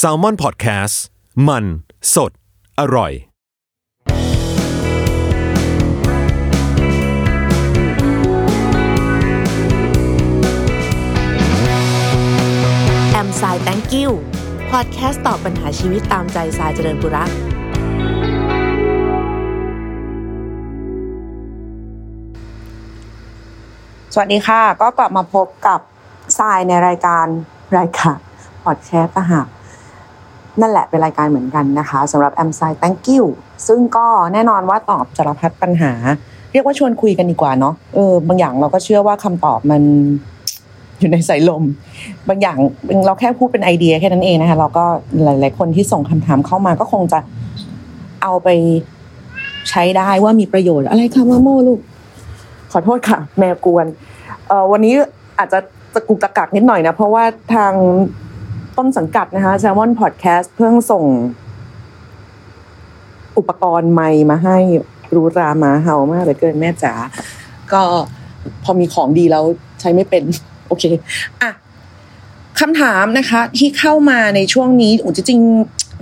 s a l ม o n PODCAST มัน สด อร่อย แอมสาย thank you พอดแคสต์ตอบปัญหาชีวิตตามใจสายเจริญบุรักสวัสดีค่ะ ก็กลับมาพบกับทรายในรายการรายการ พอดแคสต์ค่ะนั่นแหละเป็นรายการเหมือนกันนะคะสำหรับแอมไซ thank you ซึ่งก็แน่นอนว่าตอบสารพัดปัญหา เรียกว่าชวนคุยกันดีกว่าเนาะเออบางอย่างเราก็เชื่อว่าคำตอบมันอยู่ในสายลม บางอย่างเราแค่พูดเป็นไอเดียแค่นั้นเองนะคะเราก็หลาย ๆ คนที่ส่งคำถามเข้ามาก็คงจะเอาไปใช้ได้ว่ามีประโยชน์อะไรคะมาโมลูก ขอโทษค่ะ แมวกวนเอ่อวันนี้อาจจะตะกุกตะกักนิดหน่อยนะ เพราะว่าทาง ต้นสังกัดนะคะ Salmon Podcast เพิ่งส่ง อุปกรณ์ไมค์มาให้รูรามาเฮามากเหลยเกินแม่จ๋าก็พอมีของดีแล้วใช้ไม่เป็น โอเคอะคำถามนะคะ ที่เข้ามาในช่วงนี้อ้จริง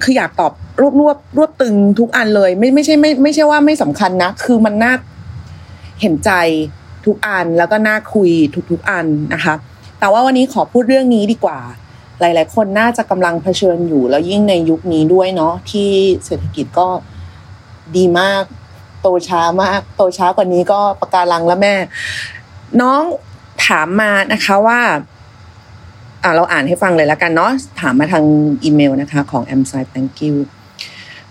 คืออยากตอบรวบรวบรวบตึงทุกอันเลย ไม่ไม่ใช่ไม่ไม่ใช่ว่าไม่สำคัญนะ คือมันน่าเห็นใจทุกอันแล้วก็น่าคุยทุกๆอันนะคะ แต่ว่าวันนี้ขอพูดเรื่องนี้ดีกว่า หลาย ๆ คนน่าจะกำลังเผชิญอยู่แล้วยิ่งในยุคนี้ด้วยเนาะที่เศรษฐกิจก็ดีมาก โตช้ามาก โตช้ากว่านี้ก็ประการังแล้วแม่ น้องถามมานะคะว่าอ่าเราอ่านให้ฟังเลยแล้วกันเนาะถามมาทางอีเมลนะคะของ m s i thank you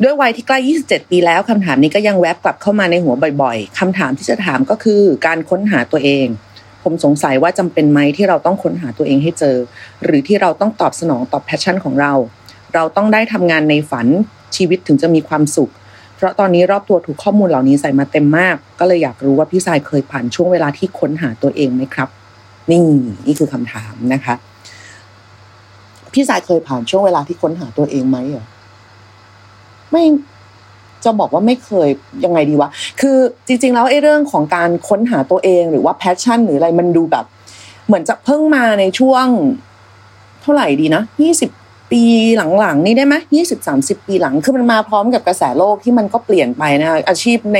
ด้วยวัยที่ใกล้ 27 ปีแล้วคำถามนี้ก็ยังแวบกลับเข้ามาในหัวบ่อย ๆคำถามที่จะถามก็คือการค้นหาตัวเอง ผมสงสัยว่าจำเป็นไหมที่เราต้องค้นหาตัวเองให้เจอ หรือที่เราต้องตอบสนองต่อ passion ของเรา เราต้องได้ทำงานในฝันชีวิตถึงจะมีความสุข เพราะตอนนี้รอบตัวถูกข้อมูลเหล่านี้ใส่มาเต็มมาก ก็เลยอยากรู้ว่าพี่สายเคยผ่านช่วงเวลาที่ค้นหาตัวเองไหมครับ นี่นี่คือคำถามนะคะ พี่สายเคยผ่านช่วงเวลาที่ค้นหาตัวเองไหมเหรอไม่ จะบอกว่าไม่เคยยังไงดีวะ คือจริง ๆ แล้วไอ้เรื่องของการค้นหาตัวเองหรือว่า passion หรืออะไรมันดูแบบ เหมือนจะเพิ่งมาในช่วง เท่าไหร่ดีนะยี่สิบปีหลังๆ นี่ได้ไหมยี่สิบสามสิบปีหลัง คือมันมาพร้อมกับกระแสโลกที่มันก็เปลี่ยนไปนะอาชีพใน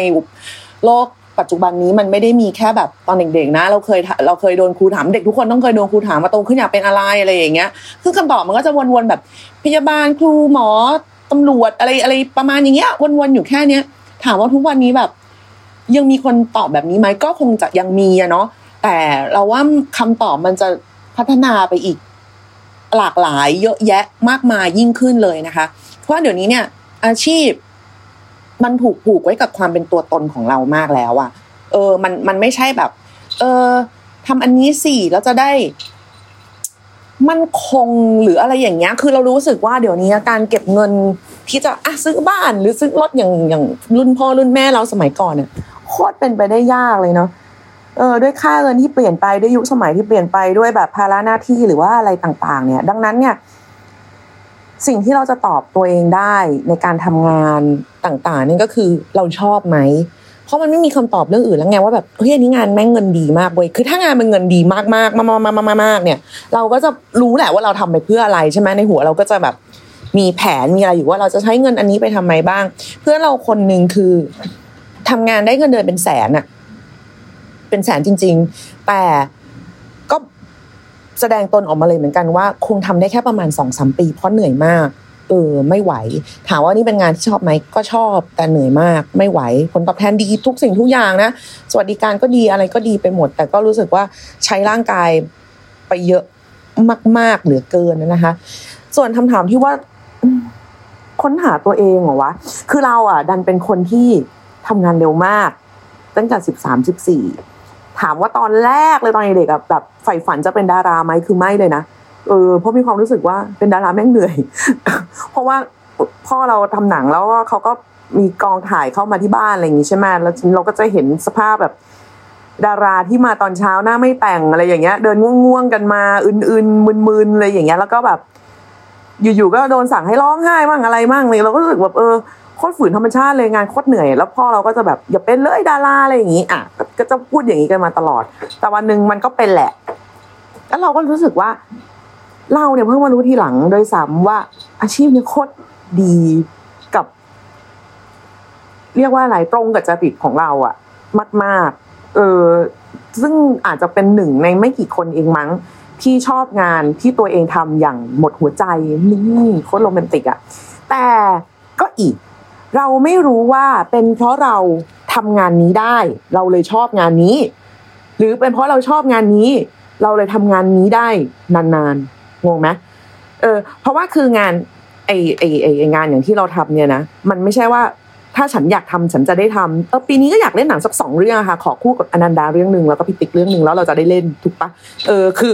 โลกปัจจุบันนี้มันไม่ได้มีแค่แบบตอนเด็กๆนะ เราเคยเราเคยโดนครูถามเด็กทุกคนต้องเคยโดนครูถามมาโตขึ้นอยากเป็นอะไรอะไรอย่างเงี้ยคือคำตอบมันก็จะวนๆแบบพยาบาลครูหมอ ตำรวจอะไรอะไรประมาณอย่างเงี้ยวนๆอยู่แค่เนี้ยถามว่าทุกวันนี้แบบ ยังมีคนตอบแบบนี้ไหมก็คงจะยังมีอะเนาะแต่เราว่าคำตอบมันจะพัฒนาไปอีก หลากหลายเยอะแยะมากมายยิ่งขึ้นเลยนะคะ เพราะเดี๋ยวนี้เนี่ย อาชีพ มันถูกผูกไว้กับความเป็นตัวตนของเรามากแล้วอะเออ มันมันไม่ใช่แบบ เออทำอันนี้สิแล้วจะได้ มั่นคงหรืออะไรอย่างเงี้ย คือเรารู้สึกว่าเดี๋ยวนี้การเก็บเงินที่จะอะซื้อบ้านหรือซื้อรถอย่างอย่างรุ่นพ่อรุ่นแม่เราสมัยก่อนเนี่ยโคตรเป็นไปได้ยากเลยเนาะเออด้วยค่าเงินที่เปลี่ยนไปด้วยยุคสมัยที่เปลี่ยนไปด้วยแบบภาระหน้าที่หรือว่าอะไรต่างๆ เนี่ย ดังนั้นเนี่ย สิ่งที่เราจะตอบตัวเองได้ในการทำงานต่างๆนี่ก็คือเราชอบไหม เพราะมันไม่มีคำตอบเรื่องอื่นแล้วไงว่าแบบเฮ้ยอันนี้งานแม่งเงินดีมากเว้ยคือถ้างานมันเงินดีมากมากๆมากๆมากเนี่ย เราก็จะรู้แหละว่าเราทำไปเพื่ออะไรใช่ไหมในหัวเราก็จะแบบมีแผนมีอะไรอยู่ว่าเราจะใช้เงินอันนี้ไปทำไมบ้าง เพื่อนเราคนหนึ่งคือทำงานได้เงินเดือนเป็นแสนอะเป็นแสนจริง ๆ แต่ก็แสดงตนออกมาเลยเหมือนกันว่าคงทำได้แค่ประมาณสองสามปีเพราะเหนื่อยมาก เออไม่ไหว ถามว่านี่เป็นงานที่ชอบไหมก็ชอบแต่เหนื่อยมากไม่ไหว ผลตอบแทนดีทุกสิ่งทุกอย่างนะ สวัสดิการก็ดีอะไรก็ดีไปหมด แต่ก็รู้สึกว่าใช้ร่างกายไปเยอะมาก ๆ เหลือเกินนะคะ ส่วนคำถามที่ว่าค้นหาตัวเองเหรอวะ คือเราอะ ดันเป็นคนที่ทำงานเร็วมาก ตั้งแต่สิบสามสิบสี่ถามว่าตอนแรกเลยตอนเด็กแบบใฝ่ฝันจะเป็นดาราไหมคือไม่เลยนะ เออเพราะมีความรู้สึกว่าเป็นดาราแม่งเหนื่อย เพราะว่าพ่อเราทำหนังแล้วเขาก็มีกองถ่ายเข้ามาที่บ้านอะไรอย่างงี้ใช่ไหมแล้วเราก็จะเห็นสภาพแบบ ดาราที่มาตอนเช้าหน้าไม่แต่งอะไรอย่างเงี้ย เดินง่วงๆกันมาอื่นๆมึนๆอะไรอย่างเงี้ย แล้วก็แบบ อยู่ๆก็โดนสั่งให้ร้องไห้บ้างอะไรบ้างเลยเราก็รู้สึกแบบเออโคตรฝืนธรรมชาติเลยงานโคตรเหนื่อย แล้วพ่อเราก็จะแบบอย่าเป็นเลยดาราอะไรอย่างงี้อะก็ก็จะพูดอย่างนี้กันมาตลอด แต่วันหนึ่งมันก็เป็นแหละ แล้วเราก็รู้สึกว่า เราเนี่ยเพิ่งมารู้ทีหลังโดยซ้ำว่า อาชีพนี้โคตรดีกับ เรียกว่าอะไรตรงกับจริตของเราอะมาก ๆ เออซึ่งอาจจะเป็นหนึ่งในไม่กี่คนเองมั้ง ที่ชอบงานที่ตัวเองทำอย่างหมดหัวใจนี่โคตรโรแมนติกอะแต่ก็อีก เราไม่รู้ว่าเป็นเพราะเราทำงานนี้ได้ เราเลยชอบงานนี้ หรือเป็นเพราะเราชอบงานนี้ เราเลยทำงานนี้ได้นานๆ งงไหมเออ เพราะว่าคืองานไอไอไอไองานอย่างที่เราทำเนี่ยนะมันไม่ใช่ว่าถ้าฉันอยากทำฉันจะได้ทำเออปีนี้ก็อยากเล่นหนังสักสองเรื่องค่ะ ขอคู่กับอนันดาเรื่องหนึ่งแล้วก็พี่ติ๊กเรื่องหนึ่งแล้วเราจะได้เล่นถูกปะเออคือ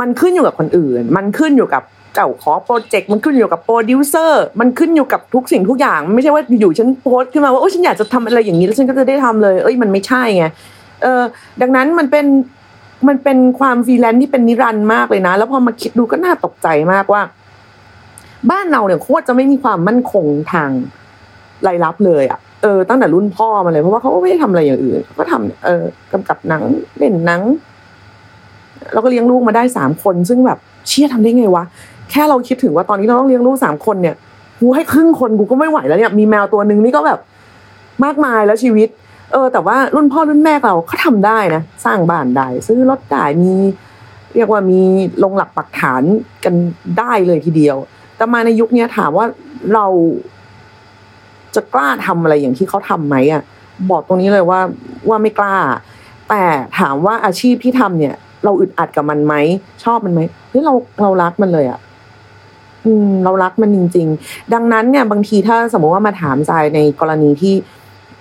มันขึ้นอยู่กับคนอื่น มันขึ้นอยู่กับเจ้าของ project มันขึ้นอยู่กับโปรดิวเซอร์มันขึ้นอยู่กับทุกสิ่งทุกอย่าง ไม่ใช่ว่าอยู่ๆ ฉันโพสต์ขึ้นมาว่าโอ้ฉันอยากจะทำอะไรอย่างนี้แล้วฉันก็จะได้ทำเลย เอ้ยมันไม่ใช่ไงเออดังนั้นมันเป็น มันเป็นความฟรีแลนซ์ที่เป็นนิรันดร์มากเลยนะ แล้วพอมาคิดดูก็น่าตกใจมากว่า บ้านเราเนี่ยโคตรจะไม่มีความมั่นคงทางรายรับเลยอะเออตั้งแต่รุ่นพ่อมาเลยเพราะว่าเขาก็ไม่ได้ทำอะไรอย่างอื่นเขาก็ทำเออกำกับหนังเล่นหนังแล้วก็เลี้ยงลูกมาได้สามคน ซึ่งแบบเชี่ยทำได้ไงวะแค่เราคิดถึงว่าตอนนี้เราต้องเลี้ยงลูกสามคนเนี่ยกูให้ครึ่งคนกูก็ไม่ไหวแล้วเนี่ยมีแมวตัวหนึ่งนี่ก็แบบมากมายแล้วชีวิต เออแต่ว่ารุ่นพ่อรุ่นแม่เราเขาทาได้นะ สร้างบ้านได้ ซื้อรถได้มี เรียกว่ามีลงหลักปักฐานกันได้เลยทีเดียว แต่มาในยุคนี้ถามว่าเราจะกล้าทำอะไรอย่างที่เขาทำไหมอะบอกตรงนี้เลยว่าว่าไม่กล้า แต่ถามว่าอาชีพที่ทำเนี่ย เราอึดอัดกับมันไหมชอบมันไหมเฮ้ยเราเรารักมันเลยอะอืมเรารักมันจริง ๆ ดังนั้นเนี่ยบางทีถ้าสมมติว่ามาถามใจในกรณีที่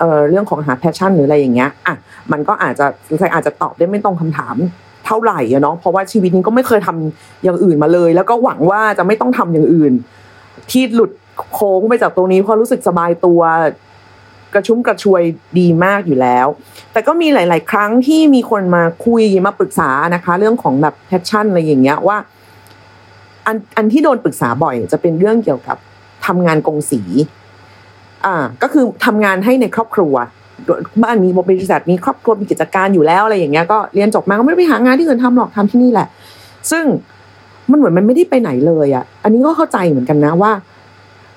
เอ่อเรื่องของหา passion หรืออะไรอย่างเงี้ยอะมันก็อาจจะใจอาจจะตอบได้ไม่ตรงคำถามเท่าไหร่อะเนาะเพราะว่าชีวิตนี้ก็ไม่เคยทำอย่างอื่นมาเลย แล้วก็หวังว่าจะไม่ต้องทำอย่างอื่น ที่หลุดโค้งไปจากตรงนี้เพราะรู้สึกสบายตัวกระชุ่มกระชวยดีมากอยู่แล้ว แต่ก็มีหลาย ๆ ครั้งที่มีคนมาคุยมาปรึกษานะคะ เรื่องของแบบ passion อะไรอย่างเงี้ยว่า อันอันที่โดนปรึกษาบ่อย จะเป็นเรื่องเกี่ยวกับทำงานกงสี อ่าก็คือทำงานให้ในครอบครัวบ้านมีบริษัทมีครอบครัวมีกิจการอยู่แล้วอะไรอย่างเงี้ยก็เรียนจบมาก็ไม่ได้ไปหางานที่อื่นทำหรอกทำที่นี่แหละ ซึ่งมันเหมือนมันไม่ได้ไปไหนเลยอะ อันนี้ก็เข้าใจเหมือนกันนะว่า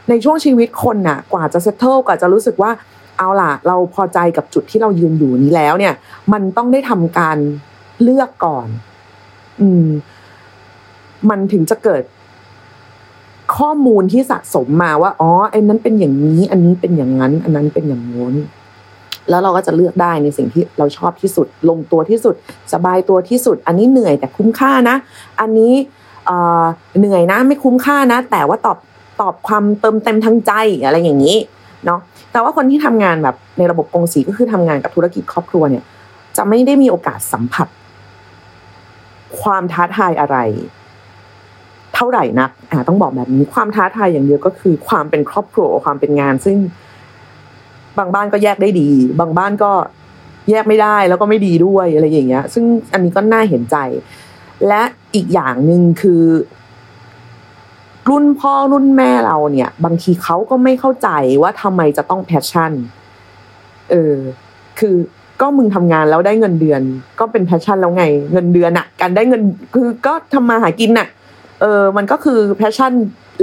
ในช่วงชีวิตคนน่ะ กว่าจะเซตเทิลกว่าจะรู้สึกว่าเอาล่ะ เราพอใจกับจุดที่เรายืนอยู่นี้แล้วเนี่ย มันต้องได้ทำการเลือกก่อน อืม มันถึงจะเกิด ข้อมูลที่สะสมมาว่าอ๋อไอ้นั้นเป็นอย่างนี้ อันนี้เป็นอย่างนั้น อันนั้นเป็นอย่างโน้นแล้วเราก็จะเลือกได้ในสิ่งที่เราชอบที่สุด ลงตัวที่สุด สบายตัวที่สุด อันนี้เหนื่อยแต่คุ้มค่านะ อันนี้เอ่อเหนื่อยนะไม่คุ้มค่านะ แต่ว่าตอบตอบความเติมเต็มทางใจอะไรอย่างนี้เนาะแต่ว่าคนที่ทำงานแบบในระบบกงสีก็คือทำงานกับธุรกิจครอบครัวเนี่ย จะไม่ได้มีโอกาสสัมผัส ความท้าทายอะไร เท่าไหร่นักต้องบอกแบบนี้ความท้าทายอย่างเดียวก็คือความเป็นครอบครัวความเป็นงาน ซึ่ง บางบ้านก็แยกได้ดี บางบ้านก็แยกไม่ได้แล้วก็ไม่ดีด้วยอะไรอย่างเงี้ย ซึ่งอันนี้ก็น่าเห็นใจ และอีกอย่างหนึ่งคือ รุ่นพ่อรุ่นแม่เราเนี่ย บางทีเขาก็ไม่เข้าใจว่าทำไมจะต้อง passion เออ คือก็มึงทำงานแล้วได้เงินเดือน ก็เป็น passion แล้วไง เงินเดือนอะการได้เงินคือก็ทำมาหากินน่ะ เออมันก็คือ passion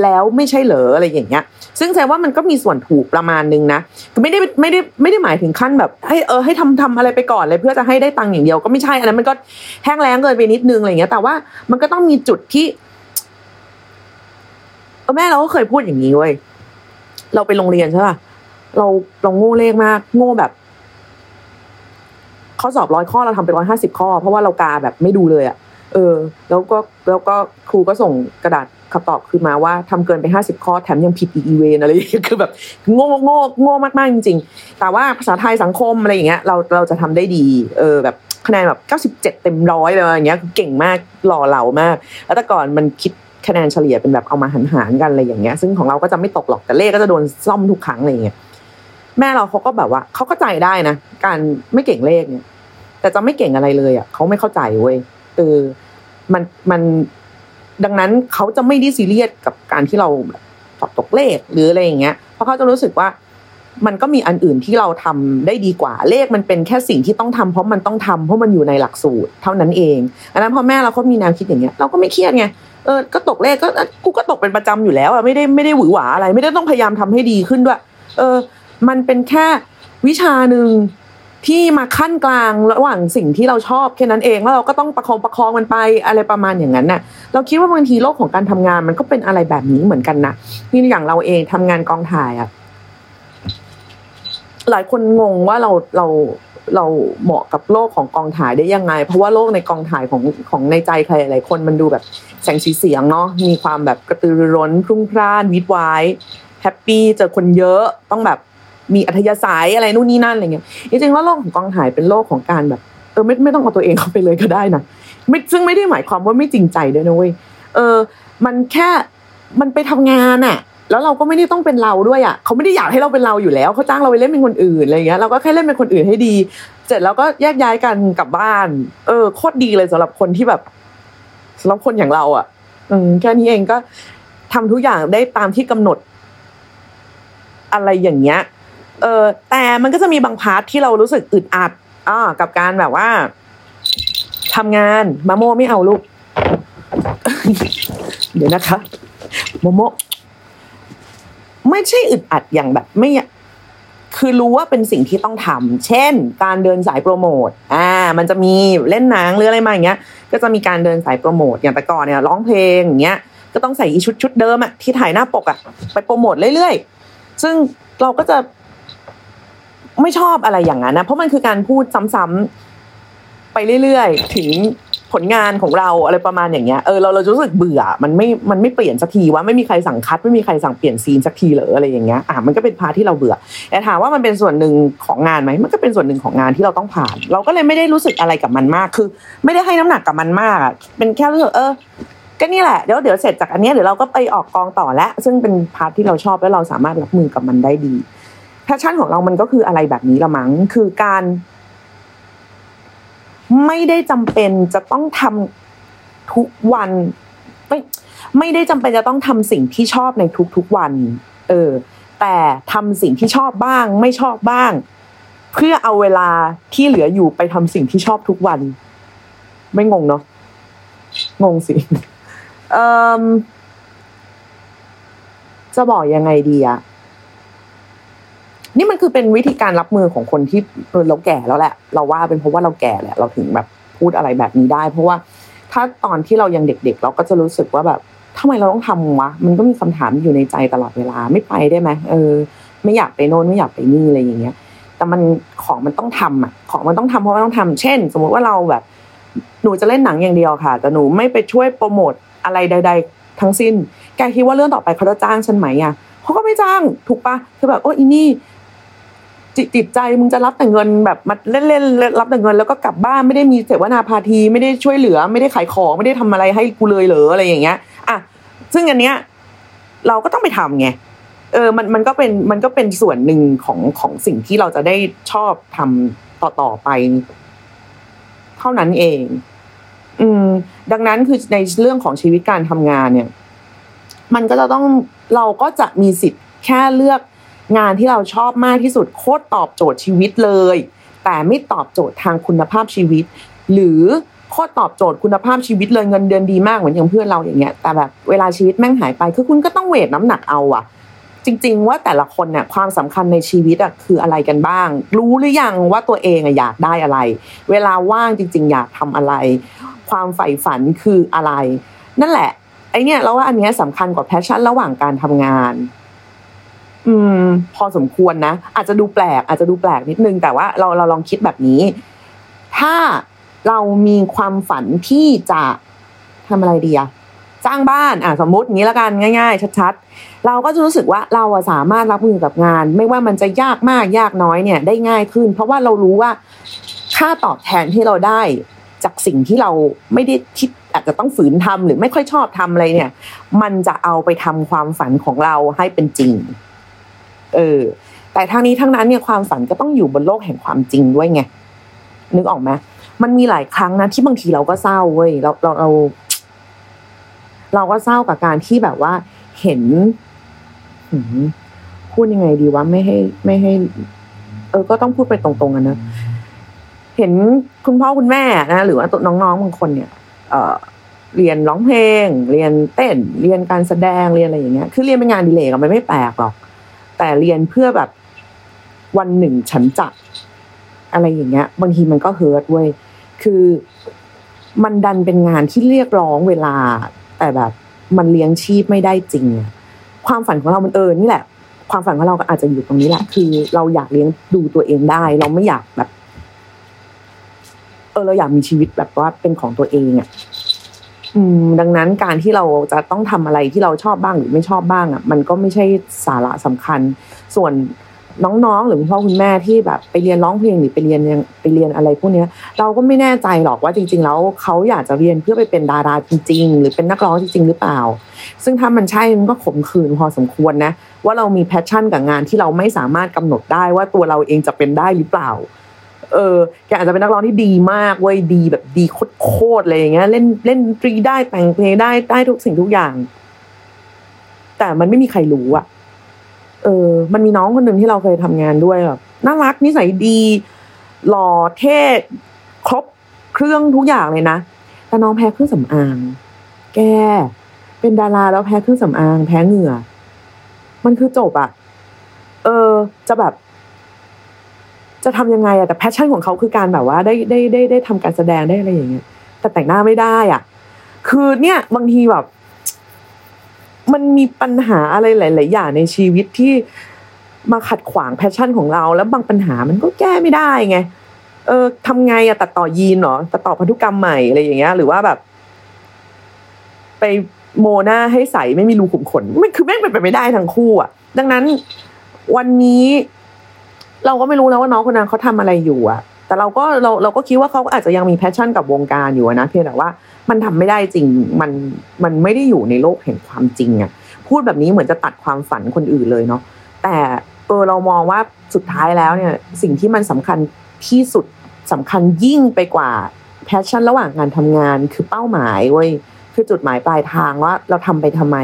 แล้วไม่ใช่เหรออะไรอย่างเงี้ย ซึ่งแสดงว่ามันก็มีส่วนถูกประมาณนึงนะไม่ได้ไม่ได้ไม่ได้หมายถึงขั้นแบบให้เออให้ทำทำอะไรไปก่อนเลยเพื่อจะให้ได้ตังค์อย่างเดียวก็ไม่ใช่อันนั้นมันก็แห้งแล้งเกินไปนิดนึงอะไรเงี้ย แต่ว่ามันก็ต้องมีจุดที่เออแม่เราก็เคยพูดอย่างนี้เว้ย เราไปโรงเรียนใช่ป่ะ เราเราโง่เลขมาก โง่แบบข้อสอบร้อยข้อเราทำไปร้อยห้าสิบข้อ เพราะว่าเรากาแบบไม่ดูเลยอะ เออ แล้วก็แล้วก็ครูก็ส่งกระดาษคำตอบคือมาว่าทำเกินไปห้าสิบข้อแถมยังผิดอีกอีเวนอะไรอย่างเงี้ยคือแบบโง่โง่โง่มากๆจริง ๆ แต่ว่าภาษาไทยสังคมอะไรอย่างเงี้ยเราเราจะทำได้ดีเออแบบคะแนนแบบเก้าสิบเจ็ดเต็มร้อยเลยอย่างเงี้ยเก่งมากหล่อเหลามาก แล้วแต่ก่อนมันคิดคะแนนเฉลี่ยเป็นแบบเอามาหันหารกันอะไรอย่างเงี้ย ซึ่งของเราก็จะไม่ตกหรอกแต่เลขก็จะโดนซ่อมทุกครั้งอะไรอย่างเงี้ยแม่เราเขาก็แบบว่าเขาเข้าใจได้นะการไม่เก่งเลขเนี่ย แต่จะไม่เก่งอะไรเลยอะเขาไม่เข้าใจเว้ย เออมันมันดังนั้นเขาจะไม่ได้ซีเรียสกับการที่เราสอบตกเลขหรืออะไรอย่างเงี้ย เพราะเขาจะรู้สึกว่ามันก็มีอันอื่นที่เราทำได้ดีกว่าเลขมันเป็นแค่สิ่งที่ต้องทำเพราะมันต้องทำเพราะมันอยู่ในหลักสูตรเท่านั้นเองอันนั้นพอแม่เราเขามีแนวคิดอย่างเงี้ยเราก็ไม่เครียดไงเออก็ตกเลขก็กูก็ตกเป็นประจำอยู่แล้วอะไม่ได้ไม่ได้หวือหวาอะไร ไม่ได้ต้องพยายามทำให้ดีขึ้นด้วย เออ มันเป็นแค่วิชาหนึ่ง ที่มาขั้นกลางระหว่างสิ่งที่เราชอบแค่นั้นเองแล้วเราก็ต้องประคองประคองมันไปอะไรประมาณอย่างนั้นน่ะเราคิดว่าบางทีโลกของการทำงานมันก็เป็นอะไรแบบนี้เหมือนกันนะนี่อย่างเราเองทำงานกองถ่ายอะหลายคนงงว่าเราเราเราเหมาะกับโลกของกองถ่ายได้ยังไง เพราะว่าโลกในกองถ่ายของของในใจใครหลายคนมันดูแบบแสงสีเสียงเนาะมีความแบบกระตือรือร้นพรุ่งพร่านวิดวายแฮปปี้เจอคนเยอะต้องแบบ มีอัธยาศัยอะไรนู่นนี่นั่นอะไรเงี้ยจริงๆว่าโลกของกองถ่ายเป็นโลกของการแบบ เออไม่ไม่ต้องเอาตัวเองเข้าไปเลยก็ได้นะไม่ซึ่งไม่ได้หมายความว่าไม่จริงใจด้วยนะเว้ยเออ มันแค่มันไปทำงานอะแล้วเราก็ไม่ได้ต้องเป็นเราด้วยอะเขาไม่ได้อยากให้เราเป็นเราอยู่แล้วเขาจ้างเราไปเล่นเป็นคนอื่นอะไรเงี้ยเราก็แค่เล่นเป็นคนอื่นให้ดี เสร็จแล้วก็แยกย้ายกันกลับบ้าน เออโคตรดีเลยสำหรับคนที่แบบสำหรับคนอย่างเราอะอืมแค่นี้เองก็ทำทุกอย่างได้ตามที่กำหนด อะไรอย่างเงี้ย เออแต่มันก็จะมีบางพาร์ทที่เรารู้สึกอึดอัดอ่ากับการแบบว่าทำงานมาโมไม่เอาลูก เดี๋ยวนะคะโมโมไม่ใช่อึดอัดอย่างแบบไม่คือรู้ว่าเป็นสิ่งที่ต้องทำเช่น การเดินสายโปรโมท อ่า มันจะมีเล่นหนังหรืออะไรมาอย่างเงี้ย ก็จะมีการเดินสายโปรโมท อย่างแต่ก่อนเนี่ยร้องเพลงอย่างเงี้ย ก็ต้องใส่อีชุดชุดเดิมอะที่ถ่ายหน้าปกอะไปโปรโมทเรื่อยๆ ซึ่งเราก็จะ ไม่ชอบอะไรอย่างนั้นนะเพราะมันคือการพูดซ้ำๆไปเรื่อยๆ ถึงผลงานของเราอะไรประมาณอย่างเงี้ยเออเราเรารู้สึกเบื่อมันไม่มันไม่เปลี่ยนสักทีว่าไม่มีใครสั่งคัดไม่มีใครสั่งเปลี่ยนซีนสักทีเหรออะไรอย่างเงี้ยอะมันก็เป็นพาที่เราเบื่อแต่ถามว่ามันเป็นส่วนหนึ่งของงานไหมมันก็เป็นส่วนหนึ่งของงานที่เราต้องผ่าน เราก็เลยไม่ได้รู้สึกอะไรกับมันมากคือ ไม่ได้ให้น้ำหนักกับมันมากเป็นแค่รู้สึกเออก็นี่แหละเดี๋ยวเดี๋ยวเสร็จจากอันนี้เดี๋ยวเราก็ไปออกกองต่อแล้วซึ่งเป็น part ที่เราชอบแล้วเราสามารถรับมือกับมันได้ดี passion ของเรามันก็คืออะไรแบบนี้ละมั้งคือการ ไม่ได้จำเป็นจะต้องทำทุกวัน ไม่ไม่ได้จำเป็นจะต้องทำสิ่งที่ชอบในทุกๆวัน เออ แต่ทำสิ่งที่ชอบบ้าง ไม่ชอบบ้าง เพื่อเอาเวลาที่เหลืออยู่ไปทำสิ่งที่ชอบทุกวัน ไม่งงเนาะงงสิเอ่อจะบอกยังไงดีอะ นี่มันคือเป็นวิธีการรับมือของคนที่เออเราแก่แล้วแหละ เราว่าเป็นเพราะว่าเราแก่แหละเราถึงแบบพูดอะไรแบบนี้ได้ เพราะว่าถ้าตอนที่เรายังเด็ก ๆ เราก็จะรู้สึกว่าแบบทำไมเราต้องทำวะมันก็มีคำถามอยู่ในใจตลอดเวลาไม่ไปได้ไหมเออ ไม่อยากไปโน่นไม่อยากไปนี่อะไรอย่างเงี้ย แต่มันของมันต้องทำอะ ของมันต้องทำเพราะมันต้องทำเช่น สมมุติว่าเราแบบ หนูจะเล่นหนังอย่างเดียวค่ะ แต่หนูไม่ไปช่วยโปรโมทอะไรใด ๆ ทั้งสิ้น แกคิดว่าเรื่องต่อไปเขาจะจ้างฉันไหมอะเขาก็ไม่จ้างถูกปะคือแบบโอ้อีนี่ จิตใจมึงจะรับแต่เงินแบบมาเล่นๆรับแต่เงินแล้วก็กลับบ้านไม่ได้มีเสวนาพาทีไม่ได้ช่วยเหลือ ไม่ได้ขายของไม่ได้ทำอะไรให้กูเลยเหรออะไรอย่างเงี้ยอะซึ่งอันเนี้ยเราก็ต้องไปทำไงเออมันมันก็เป็นมันก็เป็นส่วนหนึ่งของของสิ่งที่เราจะได้ชอบทำต่อต่อไป เท่านั้นเอง อืม ดังนั้นคือในเรื่องของชีวิตการทำงานเนี่ย มันก็จะต้องเราก็จะมีสิทธิ์แค่เลือก งานที่เราชอบมากที่สุดโคตรตอบโจทย์ชีวิตเลย แต่ไม่ตอบโจทย์ทางคุณภาพชีวิต หรือโคตรตอบโจทย์คุณภาพชีวิตเลยเงินเดือนดีมากเหมือนอย่างเพื่อนเราอย่างเงี้ยแต่แบบเวลาชีวิตแม่งหายไปคือคุณก็ต้อง weight น้ำหนักเอาอะจริง ๆ ว่าแต่ละคนเนี่ยความสำคัญในชีวิตอะคืออะไรกันบ้าง รู้หรือยังว่าตัวเองอะอยากได้อะไร เวลาว่างจริง ๆ อยากทำอะไร ความใฝ่ฝันคืออะไร นั่นแหละไอเนี่ยเราว่าอันเนี้ยสำคัญกว่า passion ระหว่างการทำงาน อืม พอสมควรนะ อาจจะดูแปลก อาจจะดูแปลกนิดนึง แต่ว่าเราเราลองคิดแบบนี้ ถ้าเรามีความฝันที่จะทำอะไรดีอะสร้างบ้านอะสมมติอย่างนี้แล้วกันง่าย ๆ ชัดๆ เราก็จะรู้สึกว่าเราอะสามารถรับมือกับงาน ไม่ว่ามันจะยากมากยากน้อยเนี่ย ได้ง่ายขึ้น เพราะว่าเรารู้ว่าค่าตอบแทนที่เราได้จากสิ่งที่เราไม่ได้คิดอาจจะต้องฝืนทำหรือไม่ค่อยชอบทำอะไรเนี่ย มันจะเอาไปทำความฝันของเราให้เป็นจริง เออ แต่ทั้งนี้ทั้งนั้นเนี่ยความฝันก็ต้องอยู่บนโลกแห่งความจริงด้วยไงนึกออกไหมมันมีหลายครั้งนะที่บางทีเราก็เศร้าเว้ยเราเราเรา เราก็เศร้ากับการที่แบบว่า เห็นพูดยังไงดีวะไม่ให้ ไม่ให้ เออ ก็ต้องพูดไปตรงๆกันนะเห็นคุณพ่อคุณแม่นะ หรือว่าตัวน้องๆบางคนเนี่ย เออเรียนร้องเพลง เรียนเต้น เรียนการแสดงเรียนอะไรอย่างเงี้ย คือเรียนเป็นงานดีเลกมันไม่แปลกหรอก แต่เรียนเพื่อแบบวันหนึ่งฉันจะอะไรอย่างเงี้ย บางทีมันก็เฮิร์ตเว้ยคือมันดันเป็นงานที่เรียกร้องเวลา แต่แบบมันเลี้ยงชีพไม่ได้จริงอะความฝันของเรามันเออนี่แหละ ความฝันของเราอาจจะอยู่ตรงนี้แหละ คือเราอยากเลี้ยงดูตัวเองได้ เราไม่อยากแบบ เออเราอยากมีชีวิตแบบว่าเป็นของตัวเองอะอืม ดังนั้นการที่เราจะต้องทำอะไรที่เราชอบบ้างหรือไม่ชอบบ้างอะมันก็ไม่ใช่สาระสำคัญ ส่วนน้องๆ หรือคุณพ่อคุณแม่ที่แบบไปเรียนร้องเพลงหรือไปเรียนยังไปเรียนอะไรพวกเนี้ยเราก็ไม่แน่ใจหรอกว่าจริง ๆ แล้วเขาอยากจะเรียนเพื่อไปเป็นดาราจริง ๆ หรือเป็นนักร้องจริง ๆ หรือเปล่า ซึ่งถ้ามันใช่มันก็ขมขื่นพอสมควรนะว่าเรามีแพชชั่นกับงานที่เราไม่สามารถกำหนดได้ว่าตัวเราเองจะเป็นได้หรือเปล่า เออแกอาจจะเป็นนักร้องที่ดีมากเว้ยดีแบบดีโคตรๆเลยอย่างเงี้ยเล่นเล่นดนตรีได้แต่งเพลงได้ได้ทุกสิ่งทุกอย่าง แต่มันไม่มีใครรู้อะเออ มันมีน้องคนหนึ่งที่เราเคยทำงานด้วยแบบน่ารักนิสัยดีหล่อเท่ครบเครื่องทุกอย่างเลยนะแต่น้องแพ้เครื่องสำอาง แกเป็นดาราแล้วแพ้เครื่องสำอาง แพ้เหงื่อ มันคือจบอะเออ จะแบบ จะทำยังไงอะแต่ passion ของเขาคือการแบบว่าได้ได้ได้ได้ทำการแสดงได้อะไรอย่างเงี้ยแต่แต่งหน้าไม่ได้อะ คือเนี่ยบางทีแบบ มันมีปัญหาอะไรหลาย ๆ อย่างในชีวิตที่มาขัดขวาง passion ของเรา แล้วบางปัญหามันก็แก้ไม่ได้ไง เออทำไงอะตัดต่อยีนเหรอตัดต่อพันธุกรรมใหม่อะไรอย่างเงี้ย หรือว่าแบบ ไปโมหน้าให้ใสไม่มีรูขุมขน มันคือแม่งเป็นไปไม่ได้ทั้งคู่อะดังนั้นวันนี้ เราก็ไม่รู้แล้วว่าน้องคนนั้นเขาทำอะไรอยู่อะแต่เราก็เราเราก็คิดว่าเขาอาจจะยังมี passion กับวงการอยู่นะเพียงแต่ว่ามันทำไม่ได้จริงมันมันไม่ได้อยู่ในโลกแห่งความจริงอะพูดแบบนี้เหมือนจะตัดความฝันคนอื่นเลยเนาะแต่เออเรามองว่าสุดท้ายแล้วเนี่ยสิ่งที่มันสำคัญที่สุดสำคัญยิ่งไปกว่า passion ระหว่างการทำงานคือเป้าหมายเว้ยคือจุดหมายปลายทางว่าเราทำไปทำไม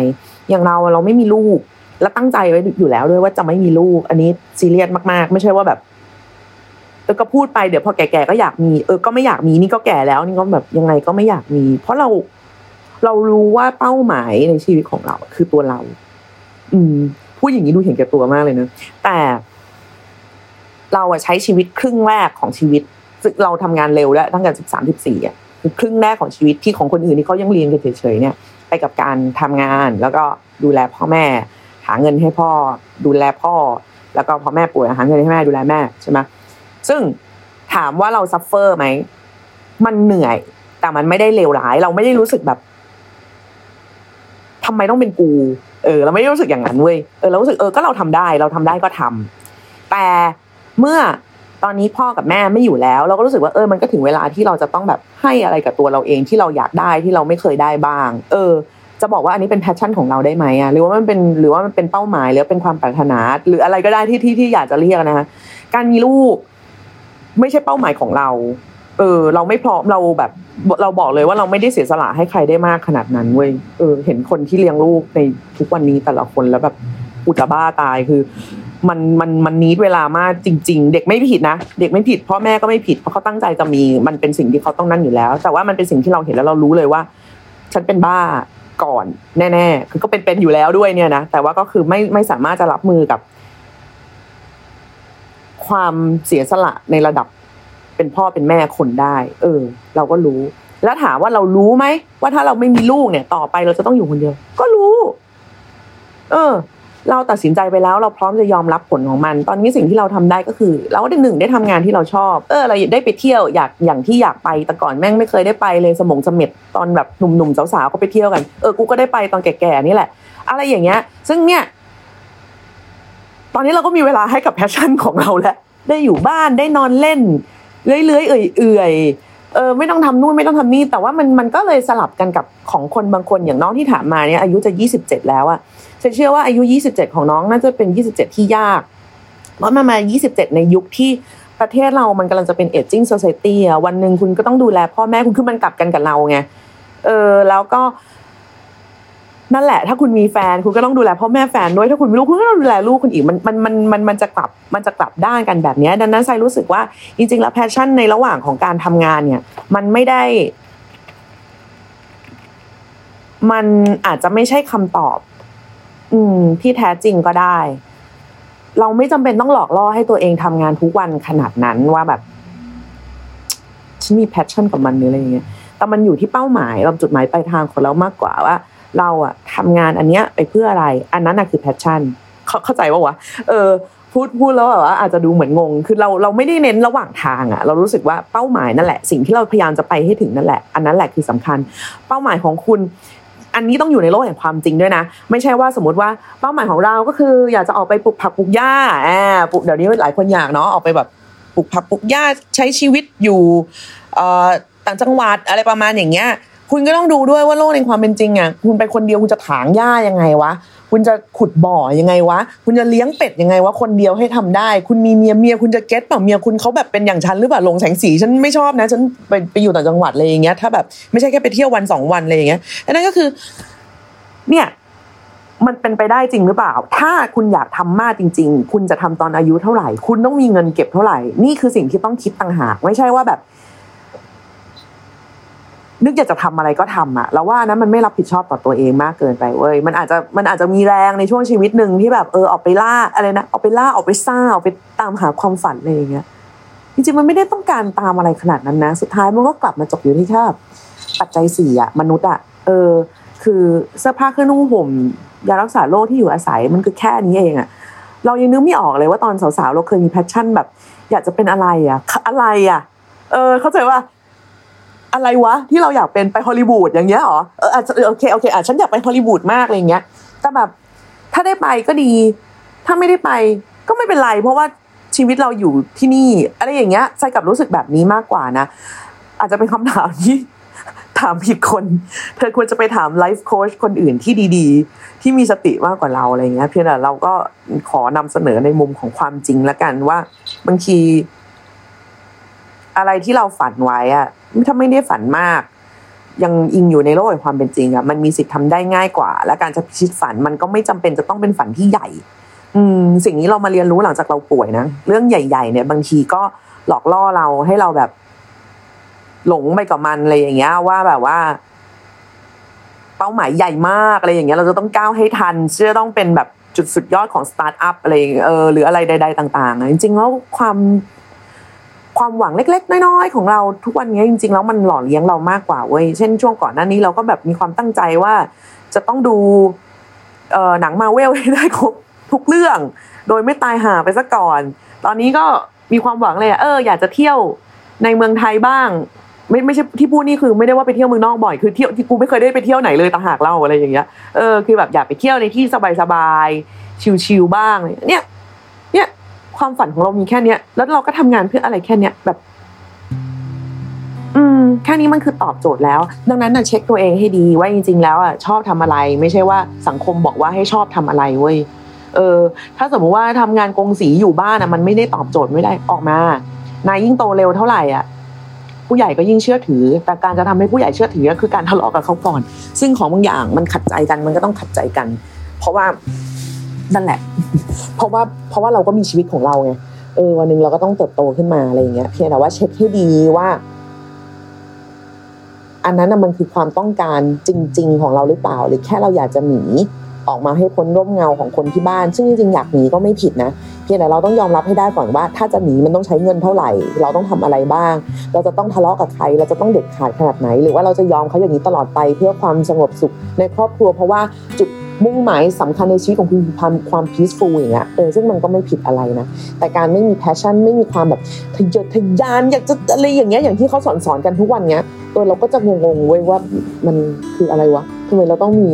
อย่างเราเราไม่มีลูก แล้วตั้งใจไว้อยู่แล้วด้วยว่าจะไม่มีลูก อันนี้ซีเรียสมากๆ ไม่ใช่ว่าแบบเออก็พูดไปเดี๋ยวพอแก่ๆก็อยากมี เออก็ไม่อยากมีนี่ก็แก่แล้วนี่ก็แบบยังไงก็ไม่อยากมี เพราะเราเรารู้ว่าเป้าหมายในชีวิตของเรา คือตัวเรา อืมพูดอย่างนี้ดูเห็นแก่ตัวมากเลยเนะแต่ เราอะใช้ชีวิตครึ่งแรกของชีวิตซึ่งเราทำงานเร็วแล้วตั้งแต่สิบสามสิบสี่อะคือครึ่งแรกของชีวิตที่ของคนอื่นที่เขายังเรียนกันเฉยๆเนี่ย ไปกับการทำงานแล้วก็ดูแลพ่อแม่ หาเงินให้พ่อ ดูแลพ่อ แล้วก็พอแม่ป่วยหาเงินให้แม่ดูแลแม่ใช่ไหมซึ่งถามว่าเรา suffer ไหมมันเหนื่อย แต่มันไม่ได้เลวร้าย เราไม่ได้รู้สึกแบบทำไมต้องเป็นกู เออ เราไม่ได้รู้สึกอย่างนั้นเว้ยเออเรารู้สึกเออก็เราทำได้ เราทำได้ก็ทำแต่เมื่อตอนนี้พ่อกับแม่ไม่อยู่แล้ว เราก็รู้สึกว่าเออมันก็ถึงเวลาที่เราจะต้องแบบให้อะไรกับตัวเราเองที่เราอยากได้ที่เราไม่เคยได้บ้าง เออ จะบอกว่าอันนี้เป็นแพชชั่นของเราได้ไหมอะหรือว่ามันเป็นหรือว่ามันเป็นเป้าหมายหรือเป็นความปรารถนา หรืออะไรก็ได้ที่ที่ที่อยากจะเรียกนะคะการมีลูก ไม่ใช่เป้าหมายของเรา เออ เราไม่พร้อมเราแบบ เราบอกเลยว่าเราไม่ได้เสียสละให้ใครได้มากขนาดนั้นเว้ยเออ เห็นคนที่เลี้ยงลูกในทุกวันนี้แต่ละคนแล้วแบบอุจบ้าตายคือมันมันมันนิดเวลามากจริง ๆ เด็กไม่ผิดนะเด็กไม่ผิดพ่อแม่ก็ไม่ผิดเพราะเขาตั้งใจจะมีมันเป็นสิ่งที่เขาต้องนั่นอยู่แล้ว แต่ว่ามันเป็นสิ่งที่เราเห็นแล้วเรารู้เลยว่า ฉันเป็นบ้า ก่อนแน่ๆคือก็เป็นเป็นอยู่แล้วด้วยเนี่ยนะแต่ว่าก็คือไม่ไม่สามารถจะรับมือกับ ความเสียสละในระดับเป็นพ่อเป็นแม่คนได้ เออ เราก็รู้ แล้วถามว่าเรารู้ไหมว่าถ้าเราไม่มีลูกเนี่ย ต่อไปเราจะต้องอยู่คนเดียว ก็รู้ เออ เราตัดสินใจไปแล้วเราพร้อมจะยอมรับผลของมัน ตอนนี้สิ่งที่เราทำได้ก็คือ เราได้หนึ่งได้ทำงานที่เราชอบเออเราได้ไปเที่ยวอยากอย่างที่อยากไปแต่ก่อนแม่งไม่เคยได้ไปเลยสมุยเสม็ดตอนแบบหนุ่มๆสาวๆเขาไปเที่ยวกันเออกูก็ได้ไปตอนแก่ๆนี่แหละ อะไรอย่างเงี้ย ซึ่งเนี่ยตอนนี้เราก็มีเวลาให้กับ passion ของเราแล้วได้อยู่บ้านได้นอนเล่นเลื้อยๆเอื่อยๆ เออไม่ต้องทำนู่นไม่ต้องทำนี่แต่ว่ามันมันก็เลยสลับกันกับของคนบางคนอย่างน้องที่ถามมาเนี่ยอายุจะยี่สิบเจ็ดแล้วอะฉันเชื่อว่าอายุยี่สิบเจ็ดของน้องน่าจะเป็นยี่สิบเจ็ดที่ยากเพราะมันมายี่สิบเจ็ดในยุคที่ประเทศเรามันกำลังจะเป็น aging society อะวันหนึ่งคุณก็ต้องดูแลพ่อแม่คุณคือมันกลับกันกับเราไงเออแล้วก็ นั่นแหละ ถ้าคุณมีแฟนคุณก็ต้องดูแลพ่อแม่แฟนด้วยถ้าคุณมีลูกคุณก็ต้องดูแลลูกคุณอีกมันมันมันมันมันจะกลับมันจะกลับด้านกันแบบนี้ดังนั้นไซรู้สึกว่าจริงๆแล้ว passion ในระหว่างของการทำงานเนี่ย มันไม่ได้ มันอาจจะไม่ใช่คำตอบ อืม ที่แท้จริงก็ได้ เราไม่จำเป็นต้องหลอกล่อให้ตัวเองทำงานทุกวันขนาดนั้นว่าแบบฉันมี passion กับมันหรืออะไรอย่างเงี้ยแต่มันอยู่ที่เป้าหมายเราจุดหมายปลายทางของเรามากกว่าว่า เราอะทำงานอันเนี้ยไปเพื่ออะไร อันนั้นอะคือ passionเข้าเข้าใจป่าวะเออพูดพูดแล้วแบบว่าอาจจะดูเหมือนงง คือเราเราไม่ได้เน้นระหว่างทางอะเรารู้สึกว่าเป้าหมายนั่นแหละ สิ่งที่เราพยายามจะไปให้ถึงนั่นแหละ อันนั้นแหละคือสำคัญ เป้าหมายของคุณ อันนี้ต้องอยู่ในโลกแห่งความจริงด้วยนะ ไม่ใช่ว่าสมมติว่าเป้าหมายของเราก็คือ อยากจะออกไปปลูกผักปลูกหญ้าแอ่าปลูกเดี๋ยวนี้หลายคนอยากเนาะออกไปแบบปลูกผักปลูกหญ้าใช้ชีวิตอยู่ต่างจังหวัดอะไรประมาณอย่างเงี้ย คุณก็ต้องดูด้วยว่าโลกในความเป็นจริงอะคุณไปคนเดียวคุณจะถางหญ้ายังไงวะคุณจะขุดบ่อยังไงวะ คุณจะเลี้ยงเป็ดยังไงวะ คนเดียวให้ทำได้ คุณมีเมียเมียคุณจะเก็ตเปล่าเมียคุณเขาแบบเป็นอย่างฉันหรือเปล่าลงแสงสีฉันไม่ชอบนะ ฉันไปไปอยู่ต่างจังหวัดอะไรอย่างเงี้ย ถ้าแบบไม่ใช่แค่ไปเที่ยววันสองวันอะไรอย่างเงี้ยอันนั้นก็คือ เนี่ย มันเป็นไปได้จริงหรือเปล่า ถ้าคุณอยากทำมากจริง ๆ คุณจะทำตอนอายุเท่าไหร่ คุณต้องมีเงินเก็บเท่าไหร่ นี่คือสิ่งที่ต้องคิดต่างหาก ไม่ใช่ว่าแบบ นึกอยากจะทำอะไรก็ทำอะเราว่านั้นมันไม่รับผิดชอบต่อตัวเองมากเกินไปเว้ยมันอาจจะมันอาจจะมีแรงในช่วงชีวิตหนึ่งที่แบบเออออกไปล่าอะไรนะออกไปล่าออกไปซ่าออกไปตามหาความฝันอะไรอย่างเงี้ยจริงๆมันไม่ได้ต้องการตามอะไรขนาดนั้นนะ สุดท้ายมันก็กลับมาจบอยู่ที่แค่ปัจจัยสี่อะมนุษย์อะเออ คือเสื้อผ้าเครื่องนุ่งห่มยารักษาโรคที่อยู่อาศัยมันคือแค่นี้เองอะเรายังนึกไม่ออกเลยว่าตอนสาวๆเราเคยมี passion แบบ อยากจะเป็นอะไรอะอะไรอะเออเข้าใจว่า อะไรวะที่เราอยากเป็นไปฮอลลีวูดอย่างเงี้ยหรอเอออาจจะโอเคโอเคอะฉันอยากไปฮอลลีวูดมากอะไรเงี้ยแต่แบบถ้าได้ไปก็ดี ถ้าไม่ได้ไปก็ไม่เป็นไร เพราะว่าชีวิตเราอยู่ที่นี่อะไรอย่างเงี้ยใจกับรู้สึกแบบนี้มากกว่านะ อาจจะเป็นคำถามที่ถามผิดคน เธอควรจะไปถามไลฟ์โค้ชคนอื่นที่ดีๆ ที่มีสติมากกว่าเราอะไรเงี้ยเพียงแต่เราก็ขอนำเสนอในมุมของความจริงละกันว่าบางที อะไรที่เราฝันไว้อะถ้าไม่ได้ฝันมาก ยังอิงอยู่ในโลกแห่งความเป็นจริงอะมันมีสิทธิ์ทำได้ง่ายกว่า และการจะพิชิตฝันมันก็ไม่จำเป็นจะต้องเป็นฝันที่ใหญ่ อืมสิ่งนี้เรามาเรียนรู้หลังจากเราป่วยนะเรื่องใหญ่ ๆ เนี่ย บางทีก็หลอกล่อเราให้เราแบบ หลงไปกับมันอะไรอย่างเงี้ย ว่าแบบว่า เป้าหมายใหญ่มากอะไรอย่างเงี้ย เราจะต้องก้าวให้ทันจะต้องเป็นแบบจุดสุดยอดของสตาร์ทอัพอะไรเออหรืออะไรใด ๆ ต่างๆอะจริงๆแล้วความ ความหวังเล็ก ๆ น้อยๆของเราทุกวันนี้จริง ๆ แล้วมันหล่อเลี้ยงเรามากกว่าเว้ยเช่นช่วงก่อนหน้านี้เราก็แบบมีความตั้งใจว่า จะต้องดูเอ่อหนังมาเวลให้ได้ครบทุกเรื่อง โดยไม่ตายห่าไปซะก่อน ตอนนี้ก็มีความหวังเลยเอออยากจะเที่ยวในเมืองไทยบ้าง ไม่ไม่ใช่ที่พูดนี่คือไม่ได้ว่าไปเที่ยวเมืองนอกบ่อยคือเที่ยวที่กูไม่เคยได้ไปเที่ยวไหนเลยต่างหากเล่าอะไรอย่างเงี้ยเออคือแบบอยากไปเที่ยวในที่สบายๆชิลๆบ้างเนี่ยเนี่ย ความฝันของเรามีแค่เนี้ย แล้วเราก็ทำงานเพื่ออะไรแค่เนี้ยแบบ อืม แค่นี้มันคือตอบโจทย์แล้ว ดังนั้นนะเช็คตัวเองให้ดีว่าจริง ๆ แล้วอะชอบทำอะไร ไม่ใช่ว่าสังคมบอกว่าให้ชอบทำอะไรเว้ยเออ ถ้าสมมติว่าทำงานกงสีอยู่บ้านอะมันไม่ได้ตอบโจทย์ไม่ได้ออกมานายยิ่งโตเร็วเท่าไหร่อะผู้ใหญ่ก็ยิ่งเชื่อถือ แต่การจะทำให้ผู้ใหญ่เชื่อถือก็คือการทะเลาะกับเขาก่อน ซึ่งของบางอย่างมันขัดใจกันมันก็ต้องขัดใจกัน เพราะว่า นั่นแหละ เพราะว่าเพราะว่าเราก็มีชีวิตของเราไงเออวันหนึ่งเราก็ต้องเติบโตขึ้นมาอะไรอย่างเงี้ยเพียงแต่ว่าเช็คให้ดีว่า อันนั้นน่ะมันคือความต้องการจริง ๆ ของเราหรือเปล่า หรือแค่เราอยากจะหนีออกมาให้พ้นร่มเงาของคนที่บ้าน ซึ่งจริงๆอยากหนีก็ไม่ผิดนะ เพียงแต่เราต้องยอมรับให้ได้ก่อนว่า ถ้าจะหนีมันต้องใช้เงินเท่าไหร่ เราต้องทำอะไรบ้าง เราจะต้องทะเลาะกับใคร เราจะต้องเด็ดขาดขนาดไหน หรือว่าเราจะยอมเขาอย่างนี้ตลอดไปเพื่อความสงบสุขในครอบครัว เพราะว่าจุด มุ่งหมายสำคัญในชีวิตของคุณความความ peaceful อย่างเงี้ยเออซึ่งมันก็ไม่ผิดอะไรนะ แต่การไม่มี passion ไม่มีความแบบทะเยอทะยานอยากจะอะไรอย่างเงี้ยอย่างที่เขาสอนสอนกันทุกวันเนี้ยเออเราก็จะงงๆเว้ยว่ามันคืออะไรวะทำไมเราต้องมี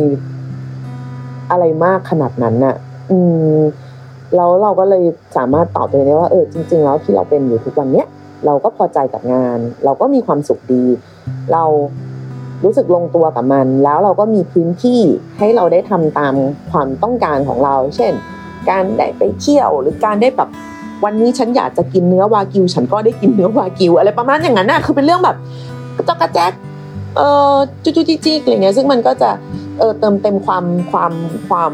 อะไรมากขนาดนั้นน่ะ อืมแล้วเราก็เลยสามารถตอบตัวเองได้ว่าเออจริง ๆ แล้วที่เราเป็นอยู่ทุกวันเนี้ยเราก็พอใจกับงาน เราก็มีความสุขดี เรา รู้สึกลงตัวกับมัน แล้วเราก็มีพื้นที่ให้เราได้ทำตามความต้องการของเรา เช่น การได้ไปเที่ยวหรือการได้แบบวันนี้ฉันอยากจะกินเนื้อวากิว ฉันก็ได้กินเนื้อวากิว อะไรประมาณอย่างนั้นน่ะคือเป็นเรื่องแบบจอกกระแจ๊กเออจุจุจิกอะไรเงี้ยซึ่งมันก็จะเออเติมเต็มความความความ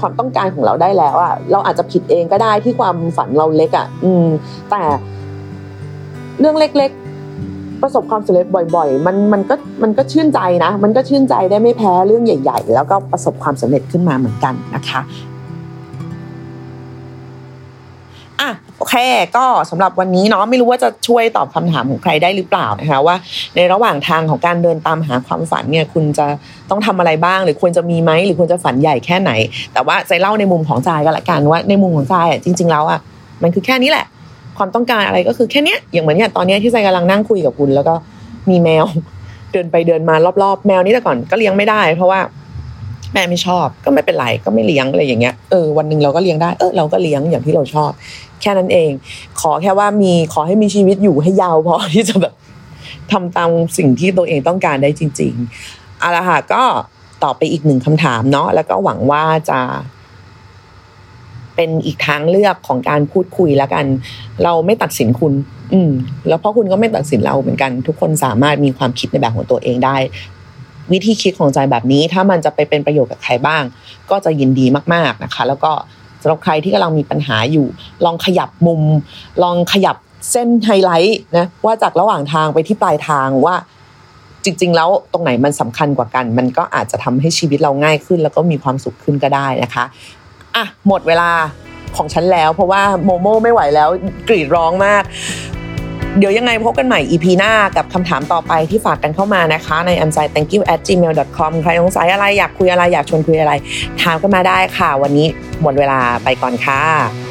ความต้องการของเราได้แล้วอะเราอาจจะผิดเองก็ได้ที่ความฝันเราเล็กอะอืมแต่เรื่องเล็ก ประสบความสำเร็จบ่อย ๆ มันมันก็มันก็ชื่นใจนะ มันก็ชื่นใจได้ไม่แพ้เรื่องใหญ่ ๆ แล้วก็ประสบความสำเร็จขึ้นมาเหมือนกันนะคะอะโอเคก็สำหรับวันนี้เนาะไม่รู้ว่าจะช่วยตอบคำถามของใครได้หรือเปล่านะคะว่า ในระหว่างทางของการเดินตามหาความฝันเนี่ยคุณจะต้องทำอะไรบ้าง หรือควรจะมีไหมหรือควรจะฝันใหญ่แค่ไหน แต่ว่าใจเล่าในมุมของใจก็แล้วกันว่าในมุมของใจอะจริง ๆ แล้วอะมันคือแค่นี้แหละ ความต้องการอะไรก็คือแค่เนี้ยอย่างเหมือนเนี่ยตอนนี้ที่ใจกำลังนั่งคุยกับคุณแล้วก็มีแมว เดินไปเดินมารอบๆ แมวนี้แต่ก่อนก็เลี้ยงไม่ได้ เพราะว่าแม่ไม่ชอบก็ไม่เป็นไรก็ไม่เลี้ยงอะไรอย่างเงี้ยเออวันหนึ่งเราก็เลี้ยงได้เออเราก็เลี้ยงอย่างที่เราชอบ แค่นั้นเอง ขอแค่ว่ามีขอให้มีชีวิตอยู่ให้ยาวพอที่จะแบบทำตามสิ่งที่ตัวเองต้องการได้จริงๆเอาละค่ะก็ตอบไปอีกหนึ่งคำถามเนาะแล้วก็หวังว่าจะ เป็นอีกทางเลือกของการพูดคุยแล้วกัน เราไม่ตัดสินคุณ อืม แล้วเพราะคุณก็ไม่ตัดสินเราเหมือนกัน ทุกคนสามารถมีความคิดในแบบของตัวเองได้ วิธีคิดของใจแบบนี้ ถ้ามันจะไปเป็นประโยชน์กับใครบ้าง ก็จะยินดีมาก ๆนะคะ แล้วก็สำหรับใครที่กำลังมีปัญหาอยู่ ลองขยับมุม ลองขยับเส้นไฮไลท์นะว่าจากระหว่างทางไปที่ปลายทางว่าจริง ๆ แล้วตรงไหนมันสำคัญกว่ากัน มันก็อาจจะทำให้ชีวิตเราง่ายขึ้น แล้วก็มีความสุขขึ้นก็ได้นะคะ อะหมดเวลาของฉันแล้ว เพราะว่าโมโมไม่ไหวแล้วกรีดร้องมาก เดี๋ยวยังไงพบกันใหม่ EP หน้ากับคำถามต่อไปที่ฝากกันเข้ามานะคะ ใน a m s i thank you at gmail com ใครสงสัยอะไรอยากคุยอะไรอยากชวนคุยอะไร ถามกันมาได้ค่ะ วันนี้หมดเวลาไปก่อนค่ะ